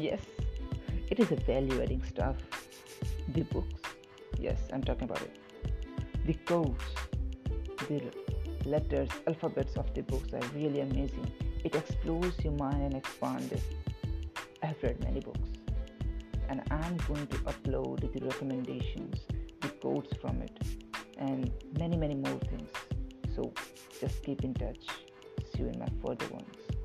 Yes, it is a value adding stuff. The books, yes, I'm talking about it. The codes, the letters, alphabets of the books are really amazing. It explores your mind and expands it. I've read many books and I'm going to upload the recommendations, the codes from it, and many, many more things. So just keep in touch. See you in my further ones.